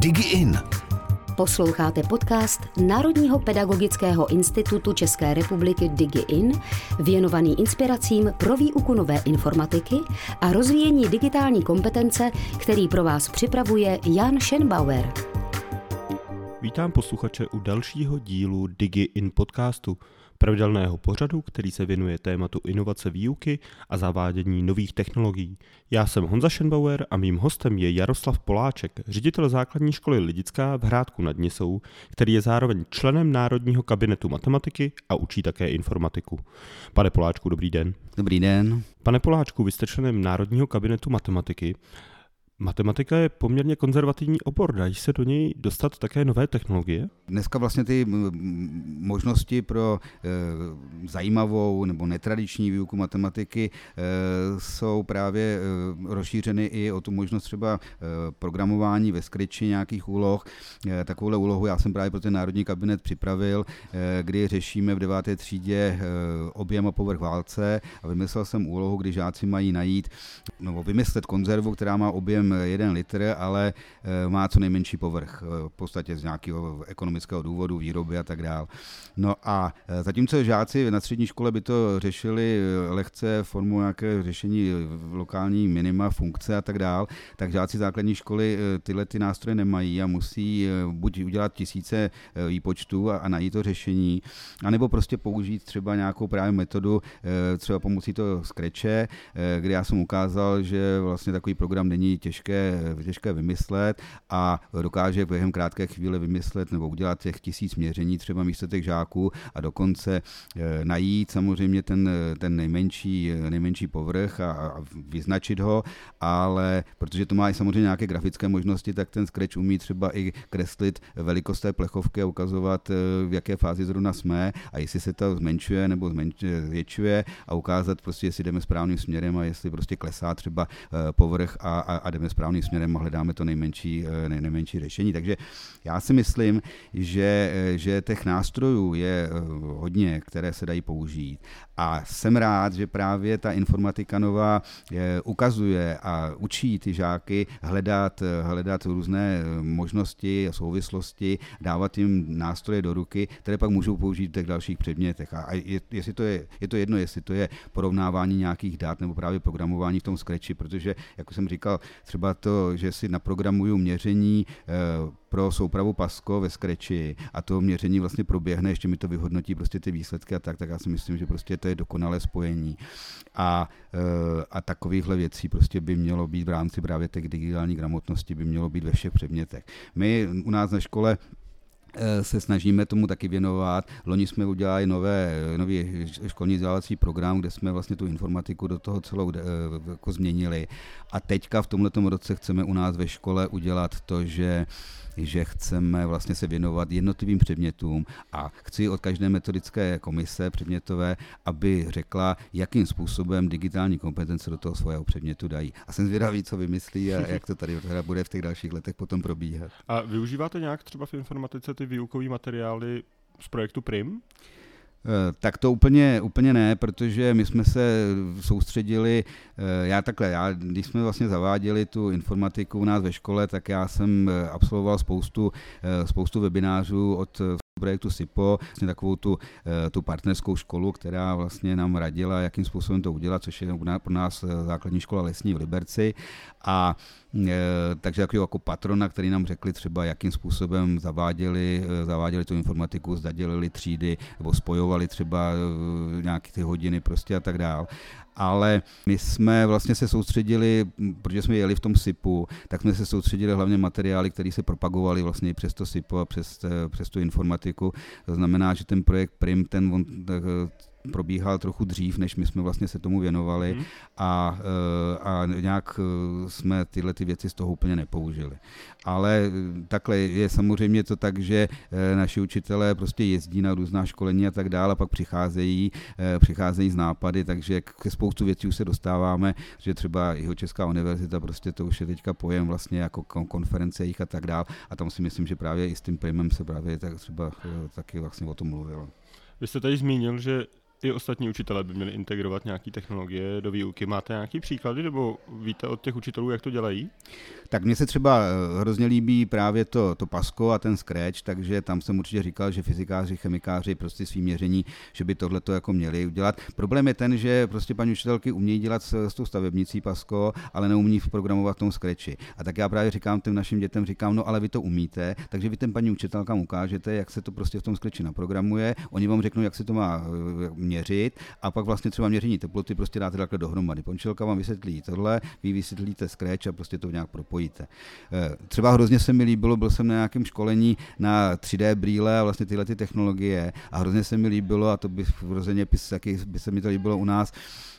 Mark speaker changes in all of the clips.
Speaker 1: DigiIn.
Speaker 2: Posloucháte podcast Národního pedagogického institutu České republiky DigiIn, věnovaný inspiracím pro výuku nové informatiky a rozvíjení digitální kompetence, který pro vás připravuje Jan Schenbauer.
Speaker 3: Vítám posluchače u dalšího dílu DigiIn podcastu – pravidelného pořadu, který se věnuje tématu inovace výuky a zavádění nových technologií. Já jsem Honza Schenbauer a mým hostem je Jaroslav Poláček, ředitel základní školy Lidická v Hrádku nad Nisou, který je zároveň členem Národního kabinetu matematiky a učí také informatiku. Pane Poláčku, dobrý den.
Speaker 4: Dobrý den.
Speaker 3: Pane Poláčku, vy jste členem Národního kabinetu matematiky. Matematika je poměrně konzervativní obor, dají se do něj dostat také nové technologie?
Speaker 4: Dneska vlastně ty možnosti pro e, zajímavou nebo netradiční výuku matematiky e, jsou právě e, rozšířeny i o tu možnost třeba e, programování ve skryči nějakých úloh. E, takovouhle úlohu já jsem právě pro ten Národní kabinet připravil, e, kdy řešíme v deváté třídě e, objem a povrch válce a vymyslel jsem úlohu, kdy žáci mají najít, nebo vymyslet konzervu, která má objem jeden litr, ale eh, má co nejmenší povrch, eh, v podstatě z nějakého ekonomického důvodu, výroby a tak dále. No a eh, zatímco žáci na střední škole by to řešili lehce formou nějaké řešení lokální minima, funkce a tak dále, tak žáci základní školy tyhle ty nástroje nemají a musí buď udělat tisíce výpočtů a, a najít to řešení, anebo prostě použít třeba nějakou právě metodu, třeba pomocí toho skreče, kde já jsem ukázal, že vlastně takový program není těžký těžké, těžké vymyslet a dokáže během krátké chvíle vymyslet nebo udělat těch tisíc měření třeba místo těch žáků a dokonce eh, najít samozřejmě ten, ten nejmenší, nejmenší povrch a, a vyznačit ho, ale protože to má i samozřejmě nějaké grafické možnosti, tak ten Scratch umí třeba i kreslit velikost té plechovky a ukazovat, eh, v jaké fázi zrovna jsme a jestli se to zmenšuje nebo zvětšuje a ukázat prostě, jestli jdeme správným směrem a jestli prostě klesá třeba eh, povrch a, a, a jdeme správným směrem a hledáme to nejmenší, eh, nej, nejmenší řešení. Takže já si myslím, že, eh, že těch nástrojů je eh, hodně, které se dají použít. A jsem rád, že právě ta informatika nová ukazuje a učí ty žáky hledat, hledat různé možnosti a souvislosti, dávat jim nástroje do ruky, které pak můžou použít v těch dalších předmětech. A je, jestli to je, je to jedno, jestli to je porovnávání nějakých dat nebo právě programování v tom Scratchi, protože, jako jsem říkal, třeba to, že si naprogramuju měření eh, pro soupravu Pasko ve Scratchi a to měření vlastně proběhne, ještě mi to vyhodnotí prostě ty výsledky a tak, tak já si myslím, že prostě to je dokonalé spojení. A, eh, a takovýchhle věcí prostě by mělo být v rámci právě té digitální gramotnosti, by mělo být ve všech předmětech. My u nás na škole se snažíme tomu taky věnovat. Loni jsme udělali nové, nový školní vzdělávací program, kde jsme vlastně tu informatiku do toho celou eh, jako změnili. A teďka v tomto roce chceme u nás ve škole udělat to, že že chceme vlastně se věnovat jednotlivým předmětům a chci od každé metodické komise předmětové, aby řekla, jakým způsobem digitální kompetence do toho svého předmětu dají. A jsem zvědavý, co vymyslí a jak to tady bude v těch dalších letech potom probíhat.
Speaker 3: A využíváte nějak třeba v informatice ty výukové materiály z projektu PRIM?
Speaker 4: Eh, tak to úplně, úplně ne, protože my jsme se soustředili, eh, já takhle, já, když jsme vlastně zaváděli tu informatiku u nás ve škole, tak já jsem eh, absolvoval spoustu, spoustu webinářů od projektu SIPO, vlastně takovou tu, tu partnerskou školu, která vlastně nám radila, jakým způsobem to udělat, což je pro nás základní škola lesní v Liberci. A takže jako, jako patrona, který nám řekli třeba, jakým způsobem zaváděli, zaváděli tu informatiku, zda dělili třídy nebo spojovali třeba nějaké ty hodiny prostě a tak dál ale my jsme vlastně se soustředili, protože jsme jeli v tom SIPu, tak jsme se soustředili hlavně materiály, které se propagovaly vlastně i přes to SIPu a přes, přes tu informatiku. To znamená, že ten projekt PRIM, ten on, probíhal trochu dřív, než my jsme vlastně se tomu věnovali hmm. a, eh, a nějak eh, jsme tyhle ty věci z toho úplně nepoužili. Ale eh, takhle je samozřejmě to tak, že naši učitelé prostě jezdí na různá školení a tak dále a pak přicházejí, přicházejí z nápady, takže ke spoustu věcí už se dostáváme, že třeba jeho Česká univerzita prostě to už je teďka pojem vlastně jako konference jich a tak dále a tam si myslím, že právě i s tím primem se právě tak třeba taky vlastně o tom mluvilo.
Speaker 3: Vy jste tady zmínil, že i ostatní učitelé by měli integrovat nějaké technologie do výuky. Máte nějaký příklady, nebo víte od těch učitelů, jak to dělají?
Speaker 4: Tak mně se třeba eh, hrozně líbí právě to, to Pasko a ten Scratch, takže tam jsem určitě říkal, že fyzikáři, chemikáři prostě svým měření, že by tohle to jako měli udělat. Problém je ten, že prostě paní učitelky umějí dělat s, s tou stavebnicí Pasko, ale neumí programovat tom Scratchi. A tak já právě říkám těm našim dětem, říkám, no ale vy to umíte, takže vy ten paní učitelkám ukážete, jak se to prostě v tom Scratchi naprogramuje, oni vám řeknou, jak se to má eh, měřit a pak vlastně třeba měření teploty prostě dáte takhle dohromady. Pončelka vám vysvětlí tohle, vy vysvětlíte Scratch a prostě to nějak propojíte. Eh, třeba hrozně se mi líbilo, byl jsem na nějakém školení na 3D brýle a vlastně tyhle ty technologie a hrozně se mi líbilo, a to by v jaký by se mi to líbilo u nás,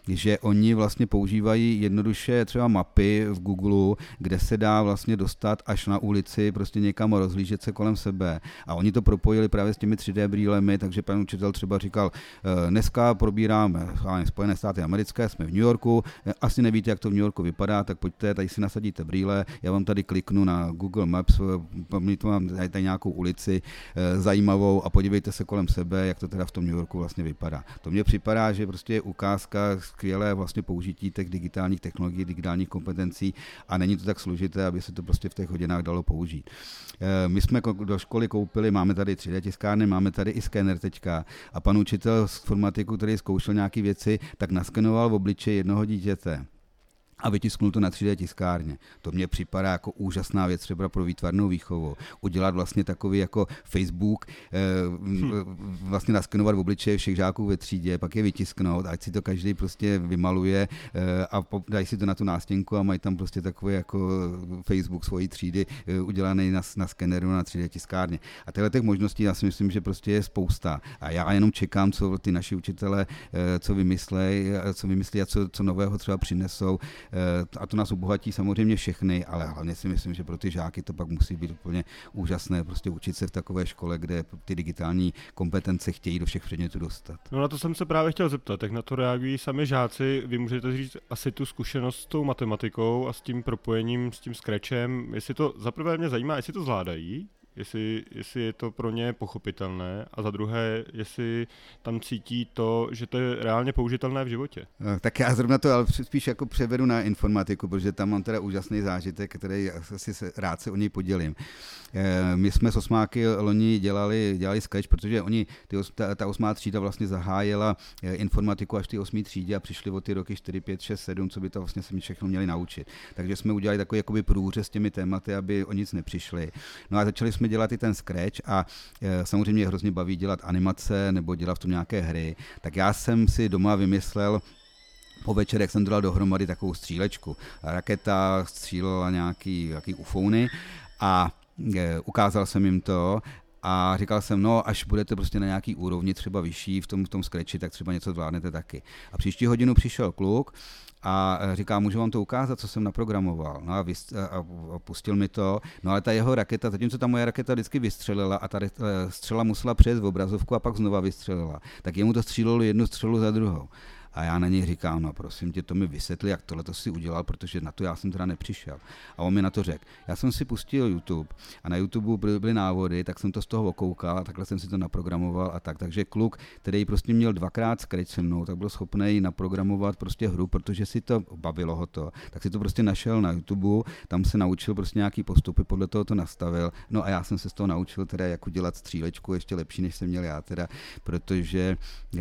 Speaker 4: že oni vlastně používají jednoduše třeba mapy v Google, kde se dá vlastně dostat až na ulici, prostě někam rozhlížet se kolem sebe. A oni to propojili právě s těmi 3D brýlemi, takže pan učitel třeba říkal, eh, dneska probíráme Spojené státy americké, jsme v New Yorku, eh, asi nevíte, jak to v New Yorku vypadá, tak pojďte, tady si nasadíte brýle, já vám tady kliknu na Google Maps, eh, to mám tady nějakou ulici zajímavou a podívejte se kolem sebe, jak to teda v tom New Yorku vlastně vypadá. To mně připadá, že prostě je ukázka skvělé vlastně použití těch digitálních technologií, digitálních kompetencí a není to tak složité, aby se to prostě v těch hodinách dalo použít. Eh, my jsme do školy koupili, máme tady 3D tiskárny, máme tady i skener teďka a pan učitel z formatiku, který zkoušel nějaké věci, tak naskenoval v obličeji jednoho dítěte a vytisknul to na 3D tiskárně. To mně připadá jako úžasná věc třeba pro výtvarnou výchovu. Udělat vlastně takový jako Facebook, eh, hm. vlastně naskenovat v obličeje všech žáků ve třídě, pak je vytisknout, ať si to každý prostě vymaluje eh, a dají si to na tu nástěnku a mají tam prostě takový jako Facebook svojí třídy eh, udělaný na, na skeneru na 3D tiskárně. A těchto těch možností já si myslím, že prostě je spousta. A já jenom čekám, co ty naši učitele, co vymyslejí, co vymyslí a co, co nového třeba přinesou a to nás obohatí samozřejmě všechny, ale hlavně si myslím, že pro ty žáky to pak musí být úplně úžasné, prostě učit se v takové škole, kde ty digitální kompetence chtějí do všech předmětů dostat.
Speaker 3: No na to jsem se právě chtěl zeptat, jak na to reagují sami žáci. Vy můžete říct asi tu zkušenost s tou matematikou a s tím propojením, s tím scratchem, jestli to zaprvé mě zajímá, jestli to zvládají, jestli, jestli je to pro ně pochopitelné a za druhé, jestli tam cítí to, že to je reálně použitelné v životě.
Speaker 4: Eh, tak já zrovna to ale spíš jako převedu na informatiku, protože tam mám teda úžasný zážitek, který asi se, rád se o něj podělím. Eh, my jsme s osmáky loni dělali, dělali sketch, protože oni, ty, ta, ta osmá třída vlastně zahájila eh, informatiku až ty osmý třídě a přišli o ty roky 4, 5, 6, 7, co by to vlastně se mi všechno měli naučit. Takže jsme udělali takový jakoby průřez s těmi tématy, aby o nic nepřišli. No a začali jsme dělat i ten scratch a e, samozřejmě mě hrozně baví dělat animace nebo dělat v tom nějaké hry. Tak já jsem si doma vymyslel po večerech jsem dělal dohromady takovou střílečku. Raketa střílela nějaký, nějaký ufouny a e, ukázal jsem jim to a říkal jsem, no, až budete prostě na nějaký úrovni třeba vyšší v tom, v tom skreči, tak třeba něco zvládnete taky. A příští hodinu přišel kluk a říká, můžu vám to ukázat, co jsem naprogramoval. No a, vys, a, a pustil mi to. No ale ta jeho raketa, zatímco ta moje raketa vždycky vystřelila a ta střela musela přejet v obrazovku a pak znova vystřelila, tak jemu to střílelo jednu střelu za druhou. A já na něj říkám, no prosím tě, to mi vysvětli, jak tohle to si udělal, protože na to já jsem teda nepřišel. A on mi na to řekl. Já jsem si pustil YouTube a na YouTube byly, návody, tak jsem to z toho okoukal a takhle jsem si to naprogramoval a tak. Takže kluk, který prostě měl dvakrát Scratch se mnou, tak byl schopný naprogramovat prostě hru, protože si to bavilo ho to. Tak si to prostě našel na YouTube, tam se naučil prostě nějaký postupy, podle toho to nastavil. No a já jsem se z toho naučil teda, jak udělat střílečku ještě lepší, než jsem měl já teda, protože,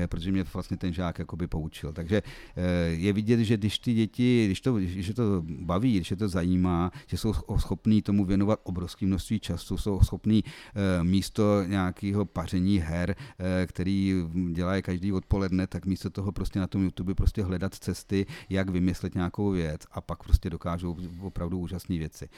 Speaker 4: protože mě vlastně ten žák jakoby poučil naučil. Takže eh, je vidět, že když ty děti, když to, když je to baví, když je to zajímá, že jsou schopní tomu věnovat obrovské množství času, jsou schopní eh, místo nějakého paření her, eh, který dělají každý odpoledne, tak místo toho prostě na tom YouTube prostě hledat cesty, jak vymyslet nějakou věc a pak prostě dokážou opravdu úžasné věci.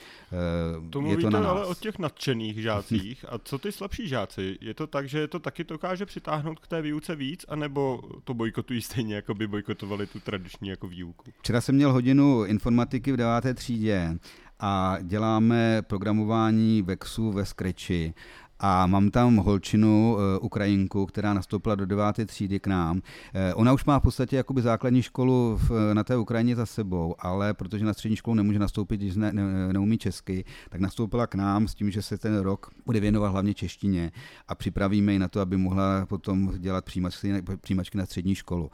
Speaker 3: To je mluvíte to na nás. ale o těch nadšených žácích. A co ty slabší žáci? Je to tak, že to taky dokáže přitáhnout k té výuce víc, anebo to bojkotují stejně jako by bojkotovali tu tradiční jako výuku.
Speaker 4: Včera jsem měl hodinu informatiky v deváté třídě a děláme programování Vexu ve Scratchi A mám tam holčinu, Ukrajinku, která nastoupila do deváté třídy k nám. Ona už má v podstatě jakoby základní školu v, na té Ukrajině za sebou, ale protože na střední školu nemůže nastoupit, když ne, ne, neumí česky, tak nastoupila k nám s tím, že se ten rok bude věnovat hlavně češtině a připravíme ji na to, aby mohla potom dělat přijímačky, přijímačky na střední školu.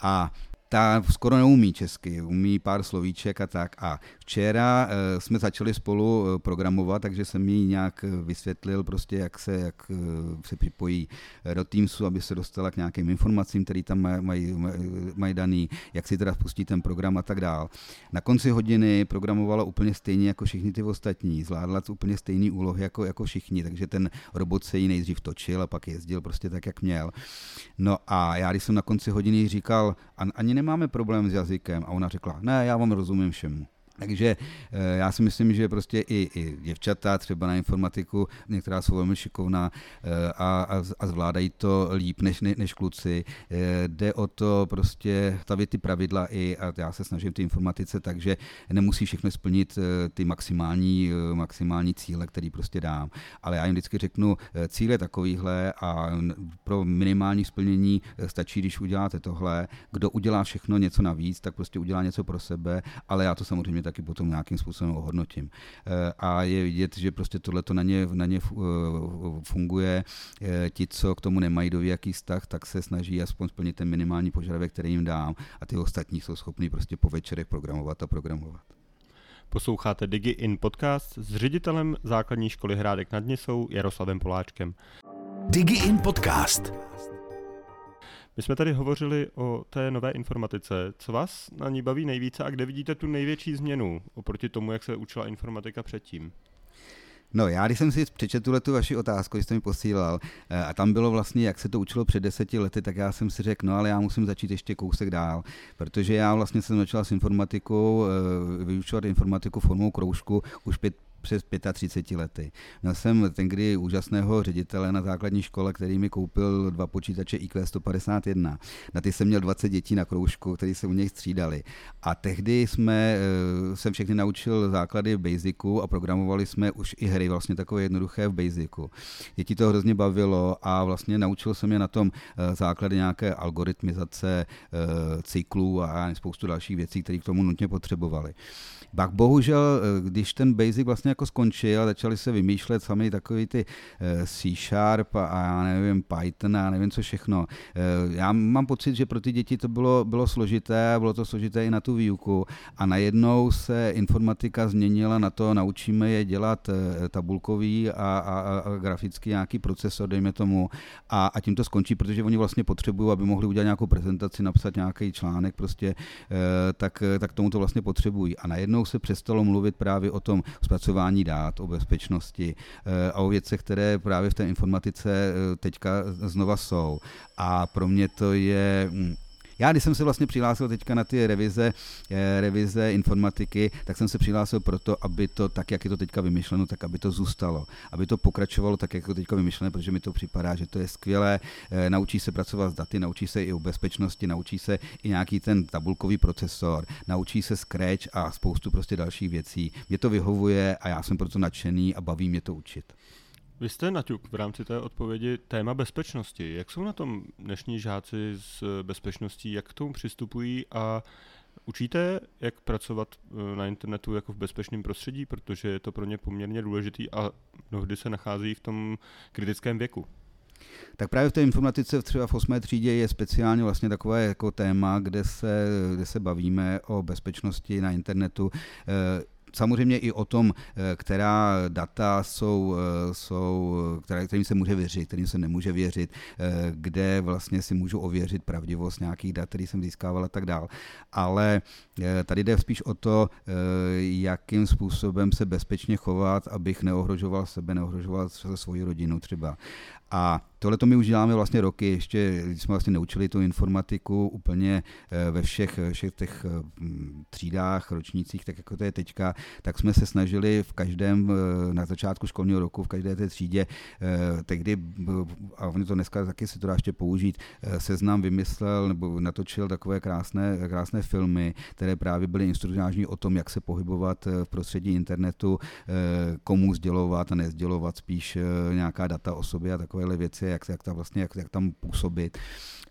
Speaker 4: A ta skoro neumí česky, umí pár slovíček a tak. A včera uh, jsme začali spolu uh, programovat, takže jsem jí nějak eh, vysvětlil prostě, jak se, jak se připojí do Teamsu, aby se dostala k nějakým informacím, které tam mají maj, maj, maj daný, jak si teda spustí ten program a tak dál. Na konci hodiny programovala úplně stejně jako všichni ty ostatní, zvládla úplně stejné úlohy jako, jako všichni, takže ten robot se jí nejdřív točil a pak jezdil prostě tak, jak měl. No a já, když jsem na konci hodiny říkal, ani nemáme problém s jazykem. A ona řekla, ne, já vám rozumím všemu. Takže eh, já si myslím, že prostě i, i děvčata třeba na informatiku, některá jsou velmi šikovná eh, a, a zvládají to líp než, než kluci. Eh, jde o to prostě stavit ty pravidla i, a já se snažím ty informatice, takže nemusí všechno splnit ty maximální, maximální cíle, který prostě dám. Ale já jim vždycky řeknu, cíle takovýhle a pro minimální splnění stačí, když uděláte tohle. Kdo udělá všechno něco navíc, tak prostě udělá něco pro sebe, ale já to samozřejmě taky potom nějakým způsobem ohodnotím. Eh, a je vidět, že prostě tohle to na ně, na ně eh, funguje. Eh, ti, co k tomu nemají jaký vztah, tak se snaží aspoň splnit ten minimální požadavek, který jim dám a ty ostatní jsou schopní prostě po večerech programovat a programovat.
Speaker 3: Posloucháte Digi In podcast s ředitelem základní školy Hrádek nad Nisou Jaroslavem Poláčkem. Digi In podcast. My jsme tady hovořili o té nové informatice. Co vás na ní baví nejvíce a kde vidíte tu největší změnu oproti tomu, jak se učila informatika předtím?
Speaker 4: No já, když jsem si přečetl tu vaši otázku, jste mi posílal, eh, a tam bylo vlastně, jak se to učilo před deseti lety, tak já jsem si řekl, no ale já musím začít ještě kousek dál, protože já vlastně jsem začal s informatikou, eh, vyučovat informatiku formou kroužku už přes 35 lety. Měl jsem kdy úžasného ředitele na základní škole, který mi koupil dva počítače IQ 151. Na ty jsem měl 20 dětí na kroužku, kteří se u něj střídali. A tehdy jsme, eh, jsem všechny naučil základy Basicu a programovali jsme už i hry vlastně takové jednoduché v Basicu. Děti to hrozně bavilo a vlastně naučil jsem je na tom eh, základy nějaké algoritmizace eh, cyklů a spoustu dalších věcí, které k tomu nutně potřebovali. Pak bohužel, když ten Basic vlastně jako skončil, začali se vymýšlet sami takový ty eh, C Sharp a já nevím, Python a nevím co všechno. Eh, já mám pocit, že pro ty děti to bylo, bylo složité, bylo to složité i na tu výuku a najednou se informatika změnila na to, naučíme je dělat tabulkový a, a, a grafický nějaký procesor, dejme tomu, a, a tím to skončí, protože oni vlastně potřebují, aby mohli udělat nějakou prezentaci, napsat nějaký článek, prostě, tak, tak tomu to vlastně potřebují. A najednou se přestalo mluvit právě o tom zpracování dát, o bezpečnosti eh, a o věcech, které právě v té informatice eh, teďka znova jsou. A pro mě to je hm, já, když jsem se vlastně přihlásil teďka na ty revize, eh, revize informatiky, tak jsem se přihlásil proto, aby to tak, jak je to teďka vymyšleno, tak aby to zůstalo. Aby to pokračovalo tak, jak je to teďka vymyšlené, protože mi to připadá, že to je skvělé. Eh, naučí se pracovat s daty, naučí se i o bezpečnosti, naučí se i nějaký ten tabulkový procesor, naučí se Scratch a spoustu prostě dalších věcí. Mě to vyhovuje a já jsem proto nadšený a baví mě to učit.
Speaker 3: Vy jste naťuk v rámci té odpovědi téma bezpečnosti. Jak jsou na tom dnešní žáci s bezpečností, jak k tomu přistupují a učíte, jak pracovat eh, na internetu jako v bezpečném prostředí, protože je to pro ně poměrně důležitý a mnohdy se nachází v tom kritickém věku?
Speaker 4: Tak právě v té informatice třeba v 8. třídě je speciálně vlastně takové jako téma, kde se, kde se bavíme o bezpečnosti na internetu. Samozřejmě i o tom, eh, která data jsou, eh, jsou kterým se může věřit, kterým se nemůže věřit, eh, kde vlastně si můžu ověřit pravdivost nějakých dat, který jsem získával a tak dál. Ale tady jde spíš o to, jakým způsobem se bezpečně chovat, abych neohrožoval sebe, neohrožoval svoji rodinu třeba. A tohle to my už děláme vlastně roky, ještě jsme vlastně naučili tu informatiku úplně eh, ve všech, všech těch třídách, ročnících, tak jako to je teďka, tak jsme se snažili v každém, na začátku školního roku, v každé té třídě, tehdy, a oni to dneska taky si to dá ještě použít, seznam vymyslel nebo natočil takové krásné, krásné filmy, které právě byly instruktážní o tom, jak se pohybovat v prostředí internetu, komu sdělovat a nezdělovat spíš nějaká data o sobě a takovéhle věci, jak, jak, tam vlastně, jak, jak tam působit.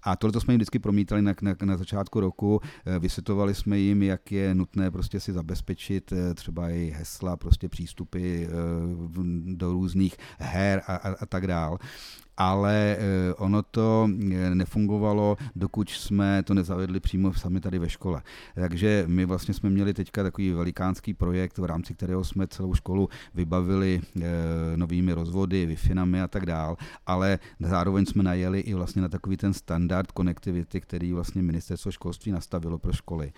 Speaker 4: A tohle jsme jim vždycky promítali na, na, na začátku roku. Eh, vysvětovali jsme jim, jak je nutné prostě si zabezpečit eh, třeba i hesla, prostě přístupy eh, do různých her a, a, a tak dál ale eh, ono to eh, nefungovalo, dokud jsme to nezavedli přímo sami tady ve škole. Takže my vlastně jsme měli teďka takový velikánský projekt, v rámci kterého jsme celou školu vybavili eh, novými rozvody, wi a tak dál, ale zároveň jsme najeli i vlastně na takový ten standard konektivity, který vlastně ministerstvo školství nastavilo pro školy.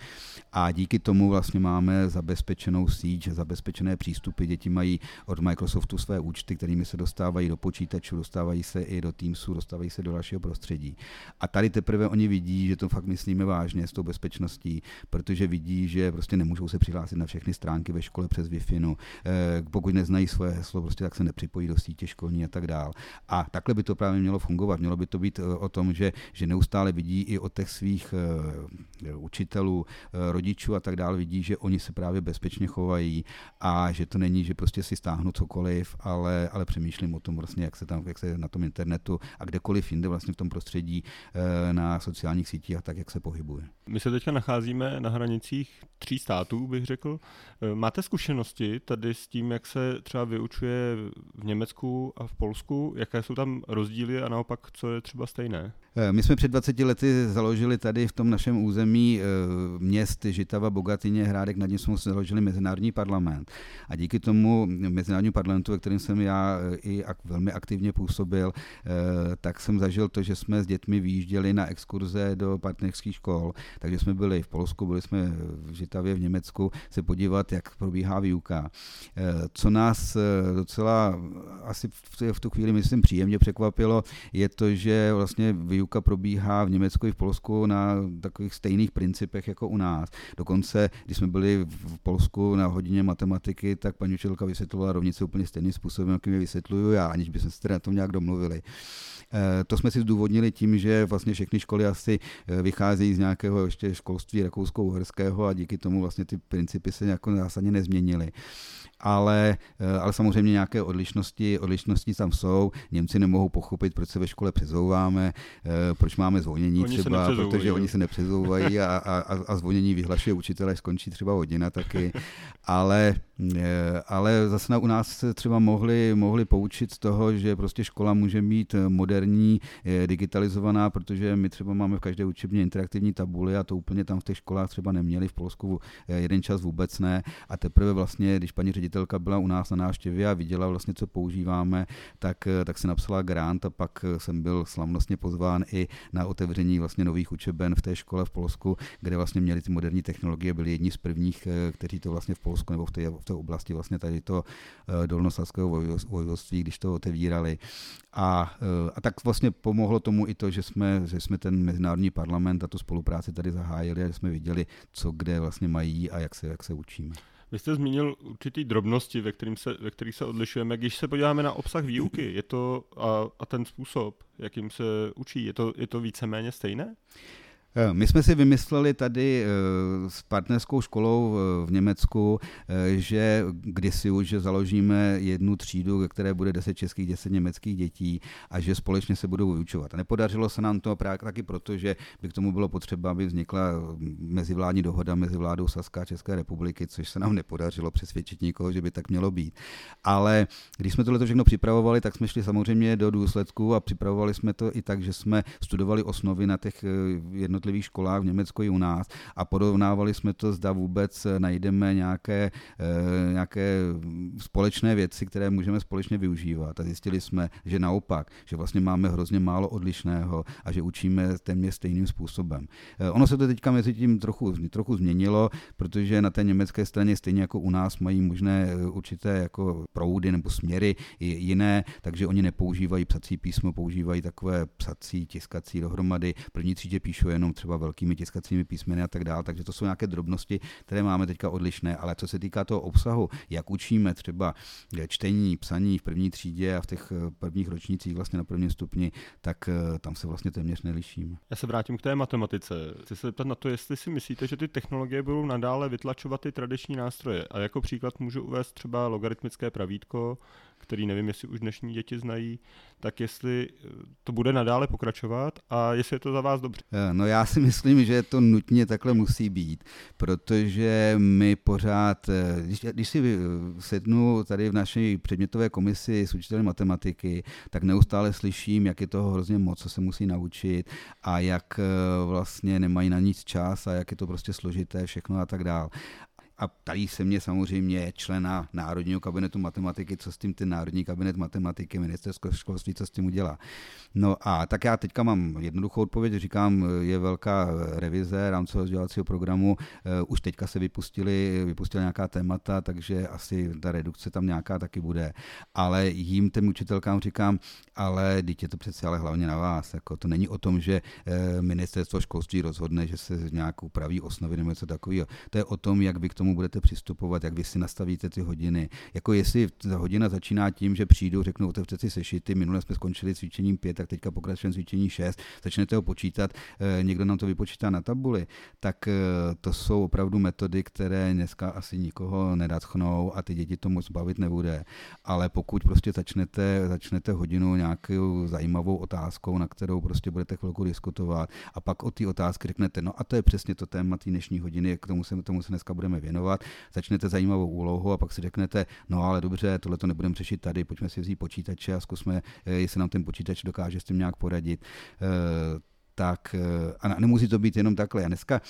Speaker 4: A díky tomu vlastně máme zabezpečenou síť, zabezpečené přístupy. Děti mají od Microsoftu své účty, kterými se dostávají do počítačů, dostávají se i do Teamsu, dostávají se do dalšího prostředí. A tady teprve oni vidí, že to fakt myslíme vážně s tou bezpečností, protože vidí, že prostě nemůžou se přihlásit na všechny stránky ve škole přes Wi-Fi. No. Eh, pokud neznají svoje heslo, prostě tak se nepřipojí do sítě školní a tak dál. A takhle by to právě mělo fungovat. Mělo by to být eh, o tom, že, že neustále vidí i od těch svých uh, učitelů, rodičů a tak dále, vidí, že oni se právě bezpečně chovají a že to není, že prostě si stáhnu cokoliv, ale, ale přemýšlím o tom vlastně, jak se tam, jak se na tom internetu a kdekoliv jinde vlastně v tom prostředí eh, na sociálních sítích a tak, jak se pohybuje.
Speaker 3: My se teďka nacházíme na hranicích tří států, bych řekl. Eh, máte zkušenosti tady s tím, jak se třeba vyučuje v Německu a v Polsku? Jaké jsou tam rozdíly a naopak, co je třeba stejné?
Speaker 4: Eh, my jsme před 20 lety založili tady v tom našem území měst Žitava, Bogatyně, Hrádek, nad ním jsme založili Mezinárodní parlament. A díky tomu Mezinárodnímu parlamentu, ve kterém jsem já i velmi aktivně působil, Eh, tak jsem zažil to, že jsme s dětmi výjížděli na exkurze do partnerských škol, takže jsme byli v Polsku, byli jsme v Žitavě v Německu se podívat, jak probíhá výuka. Eh, co nás eh, docela asi v tu chvíli, myslím, příjemně překvapilo, je to, že vlastně výuka probíhá v Německu i v Polsku na takových stejných principech jako u nás. Dokonce, když jsme byli v Polsku na hodině matematiky, tak paní učitelka vysvětlovala rovnice úplně stejným způsobem, jakým je vysvětluju já, aniž bychom se na tom nějak domluvili. Eh, to jsme si zdůvodnili tím, že vlastně všechny školy asi eh, vycházejí z nějakého ještě školství rakousko-uherského a díky tomu vlastně ty principy se jako zásadně nezměnily ale, eh, ale samozřejmě nějaké odlišnosti, odlišnosti tam jsou. Němci nemohou pochopit, proč se ve škole přezouváme, proč máme zvonění
Speaker 3: oni
Speaker 4: třeba, protože oni se nepřezouvají a, a, a zvonění vyhlašuje učitel, skončí třeba hodina taky, ale Eh, ale zase u nás se třeba mohli, mohli poučit z toho, že prostě škola může být moderní, digitalizovaná, protože my třeba máme v každé učebně interaktivní tabuly a to úplně tam v těch školách třeba neměli, v Polsku eh, jeden čas vůbec ne. A teprve vlastně, když paní ředitelka byla u nás na návštěvě a viděla vlastně, co používáme, tak, eh, tak se napsala grant a pak jsem byl slavnostně pozván i na otevření vlastně nových učeben v té škole v Polsku, kde vlastně měli ty moderní technologie, byli jedni z prvních, kteří to vlastně v Polsku nebo v té, v té oblasti vlastně tady to eh, dolnoslavského vojvodství, když to otevírali. A, eh, a tak vlastně pomohlo tomu i to, že jsme, že jsme ten mezinárodní parlament a tu spolupráci tady zahájili a že jsme viděli, co kde vlastně mají a jak se, jak se učíme.
Speaker 3: Vy jste zmínil určitý drobnosti, ve, kterým se, ve kterých se odlišujeme. Když se podíváme na obsah výuky je to, a, a ten způsob, jakým se učí, je to, je to víceméně stejné?
Speaker 4: Eh, my jsme si vymysleli tady eh, s partnerskou školou eh, v Německu, že kdysi už založíme jednu třídu, ve které bude 10 českých, 10 německých dětí a že společně se budou vyučovat. A nepodařilo se nám to právě taky proto, že by k tomu bylo potřeba, aby vznikla mezivládní dohoda mezi vládou Saska a České republiky, což se nám nepodařilo přesvědčit nikoho, že by tak mělo být. Ale když jsme tohle všechno připravovali, tak jsme šli samozřejmě do důsledku a připravovali jsme to i tak, že jsme studovali osnovy na těch jednotlivých jednotlivých školách v Německu i u nás a porovnávali jsme to, zda vůbec najdeme nějaké, nějaké společné věci, které můžeme společně využívat. A zjistili jsme, že naopak, že vlastně máme hrozně málo odlišného a že učíme téměř stejným způsobem. Ono se to teďka mezi tím trochu, trochu změnilo, protože na té německé straně stejně jako u nás mají možné určité jako proudy nebo směry jiné, takže oni nepoužívají psací písmo, používají takové psací, tiskací dohromady. První třídě píšou jenom třeba velkými tiskacími písmeny a tak dále, takže to jsou nějaké drobnosti, které máme teďka odlišné, ale co se týká toho obsahu, jak učíme třeba čtení, psaní v první třídě a v těch eh, prvních ročnících vlastně na prvním stupni, tak eh, tam se vlastně téměř nelišíme.
Speaker 3: Já se vrátím k té matematice. Chci se zeptat na to, jestli si myslíte, že ty technologie budou nadále vytlačovat ty tradiční nástroje. A jako příklad můžu uvést třeba logaritmické pravítko, který nevím, jestli už dnešní děti znají, tak jestli eh, to bude nadále pokračovat a jestli je to za vás dobře.
Speaker 4: Eh, no já si myslím, že to nutně takhle musí být, protože my pořád, eh, když, když si sednu tady v naší předmětové komisi s učitelem matematiky, tak neustále slyším, jak je toho hrozně moc, co se musí naučit a jak vlastně nemají na nic čas a jak je to prostě složité všechno a tak dále a ptají se mě samozřejmě člena Národního kabinetu matematiky, co s tím ten Národní kabinet matematiky, ministerstvo školství, co s tím udělá. No a tak já teďka mám jednoduchou odpověď, říkám, je velká revize rámcového vzdělávacího programu, eh, už teďka se vypustili, vypustila nějaká témata, takže asi ta redukce tam nějaká taky bude. Ale jim těm učitelkám říkám, ale dítě to přece ale hlavně na vás. Jako to není o tom, že eh, ministerstvo školství rozhodne, že se nějak upraví osnovy nebo něco takového. To je o tom, jak vy k tomu tomu budete přistupovat, jak vy si nastavíte ty hodiny. Jako jestli ta hodina začíná tím, že přijdu, řeknu, otevřete si sešity, minule jsme skončili cvičením 5, tak teďka pokračujeme cvičení 6, začnete ho počítat, eh, někdo nám to vypočítá na tabuli, tak eh, to jsou opravdu metody, které dneska asi nikoho nedatchnou a ty děti to moc bavit nebude. Ale pokud prostě začnete, začnete hodinu nějakou zajímavou otázkou, na kterou prostě budete chvilku diskutovat a pak o ty otázky řeknete, no a to je přesně to téma té dnešní hodiny, k tomu se, tomu se dneska budeme věnovat věnovat, začnete zajímavou úlohu a pak si řeknete, no ale dobře, tohle to nebudeme řešit tady, pojďme si vzít počítače a zkusme, eh, jestli nám ten počítač dokáže s tím nějak poradit eh, tak eh, a nemusí to být jenom takhle. A dneska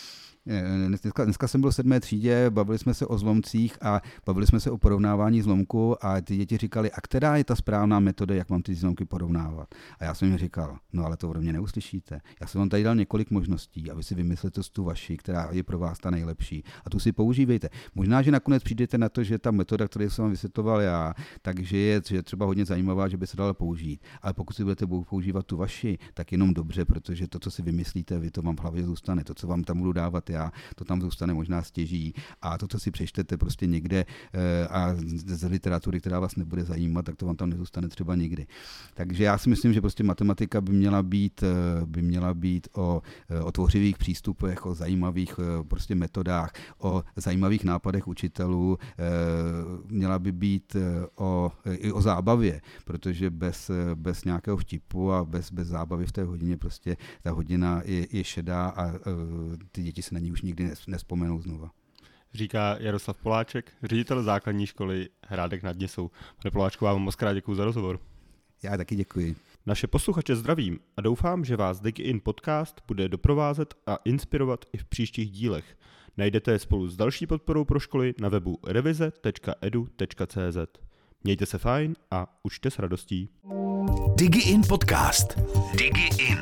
Speaker 4: dneska, dneska jsem byl v sedmé třídě, bavili jsme se o zlomcích a bavili jsme se o porovnávání zlomku a ty děti říkali, a která je ta správná metoda, jak mám ty zlomky porovnávat. A já jsem jim říkal, no ale to ode mě neuslyšíte. Já jsem vám tady dal několik možností a vy si vymyslete tu vaši, která je pro vás ta nejlepší. A tu si používejte. Možná, že nakonec přijdete na to, že ta metoda, kterou jsem vám vysvětloval já, takže je, je třeba hodně zajímavá, že by se dala použít. Ale pokud si budete používat tu vaši, tak jenom dobře, protože to, co si vymyslíte, vy to vám v hlavě zůstane. To, co vám tam budu dávat já, to tam zůstane možná stěží. A to, co si přečtete prostě někde eh, a z literatury, která vás nebude zajímat, tak to vám tam nezůstane třeba nikdy. Takže já si myslím, že prostě matematika by měla být, eh, by měla být o, eh, o tvořivých přístupech, o zajímavých prostě metodách, o zajímavých nápadech učitelů, měla by být o, i o zábavě, protože bez, bez nějakého vtipu a bez, bez zábavy v té hodině prostě ta hodina je, je šedá a ty děti se na ní už nikdy nespomenou znova.
Speaker 3: Říká Jaroslav Poláček, ředitel základní školy Hrádek nad Něsou. Pane Poláčku, vám moc krát děkuji za rozhovor.
Speaker 4: Já taky děkuji.
Speaker 3: Naše posluchače zdravím a doufám, že vás DigiIn podcast bude doprovázet a inspirovat i v příštích dílech. Najdete je spolu s další podporou pro školy na webu revize.edu.cz. Mějte se fajn a učte s radostí.
Speaker 1: DigiIn podcast. DigiIn.